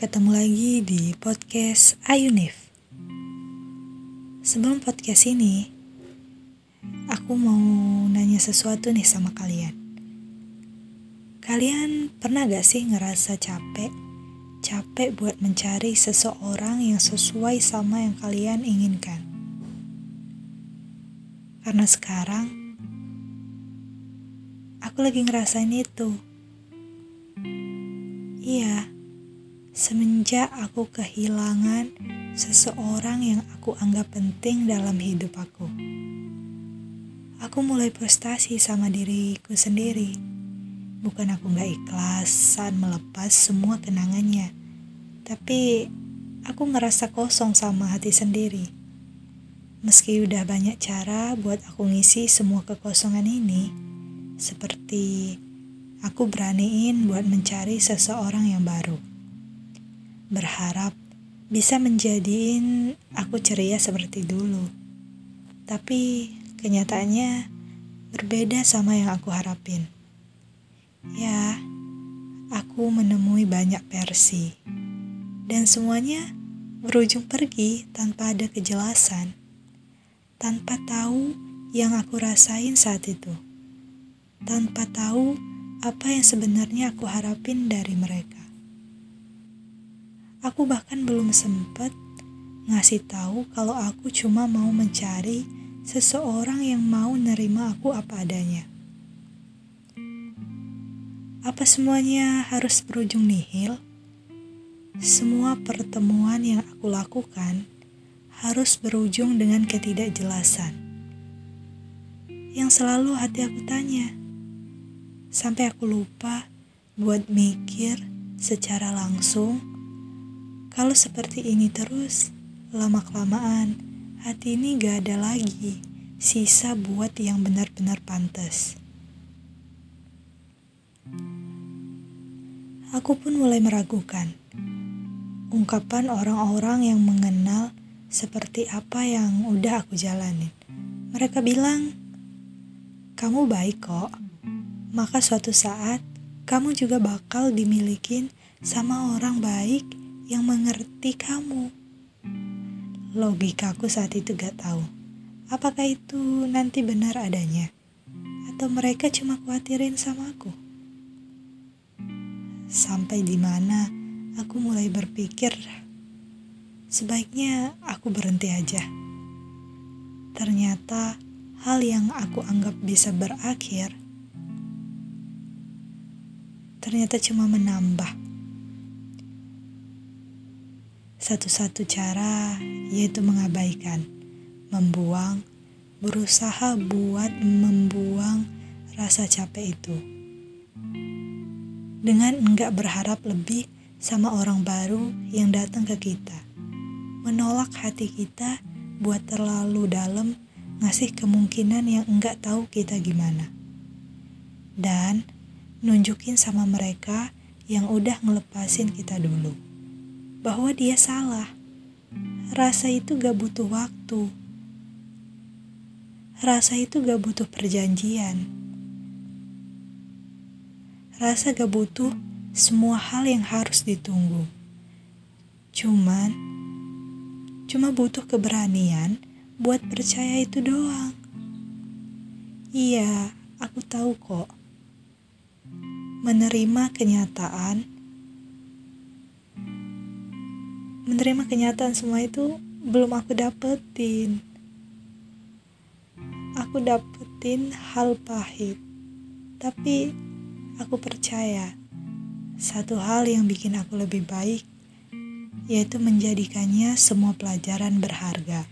ketemu lagi di podcast Ayunif. Sebelum podcast ini, aku mau nanya sesuatu nih sama kalian. Kalian pernah gak sih ngerasa capek? Capek buat mencari seseorang yang sesuai sama yang kalian inginkan. Karena sekarang, aku lagi ngerasain itu. Iya, Semenjak aku kehilangan seseorang yang aku anggap penting dalam hidup aku, aku mulai frustasi sama diriku sendiri. Bukan aku gak ikhlas saat melepas semua kenangannya, tapi aku ngerasa kosong sama hati sendiri. Meski udah banyak cara buat aku ngisi semua kekosongan ini, seperti aku beraniin buat mencari seseorang yang baru berharap bisa menjadiin aku ceria seperti dulu. Tapi kenyataannya berbeda sama yang aku harapin. Ya, aku menemui banyak versi. Dan semuanya berujung pergi tanpa ada kejelasan. Tanpa tahu yang aku rasain saat itu. Tanpa tahu apa yang sebenarnya aku harapin dari mereka. Aku bahkan belum sempat ngasih tahu kalau aku cuma mau mencari seseorang yang mau nerima aku apa adanya. Apa semuanya harus berujung nihil? Semua pertemuan yang aku lakukan harus berujung dengan ketidakjelasan. Yang selalu hati aku tanya, sampai aku lupa buat mikir secara langsung kalau seperti ini terus, lama-kelamaan hati ini gak ada lagi sisa buat yang benar-benar pantas. Aku pun mulai meragukan ungkapan orang-orang yang mengenal seperti apa yang udah aku jalanin. Mereka bilang, "Kamu baik kok." Maka suatu saat kamu juga bakal dimilikin sama orang baik yang mengerti kamu. Logikaku saat itu gak tahu. Apakah itu nanti benar adanya? Atau mereka cuma khawatirin sama aku? Sampai di mana aku mulai berpikir sebaiknya aku berhenti aja. Ternyata hal yang aku anggap bisa berakhir ternyata cuma menambah satu-satu cara yaitu mengabaikan, membuang, berusaha buat membuang rasa capek itu. Dengan enggak berharap lebih sama orang baru yang datang ke kita. Menolak hati kita buat terlalu dalam ngasih kemungkinan yang enggak tahu kita gimana. Dan nunjukin sama mereka yang udah ngelepasin kita dulu bahwa dia salah. Rasa itu gak butuh waktu. Rasa itu gak butuh perjanjian. Rasa gak butuh semua hal yang harus ditunggu. Cuman, cuma butuh keberanian buat percaya itu doang. Iya, aku tahu kok. Menerima kenyataan menerima kenyataan semua itu belum aku dapetin. Aku dapetin hal pahit, tapi aku percaya satu hal yang bikin aku lebih baik yaitu menjadikannya semua pelajaran berharga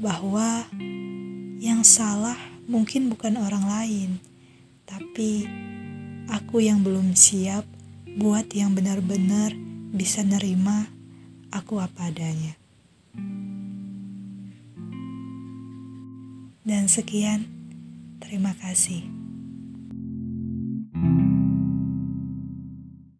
bahwa yang salah mungkin bukan orang lain, tapi aku yang belum siap buat yang benar-benar bisa nerima aku apa adanya. Dan sekian, terima kasih.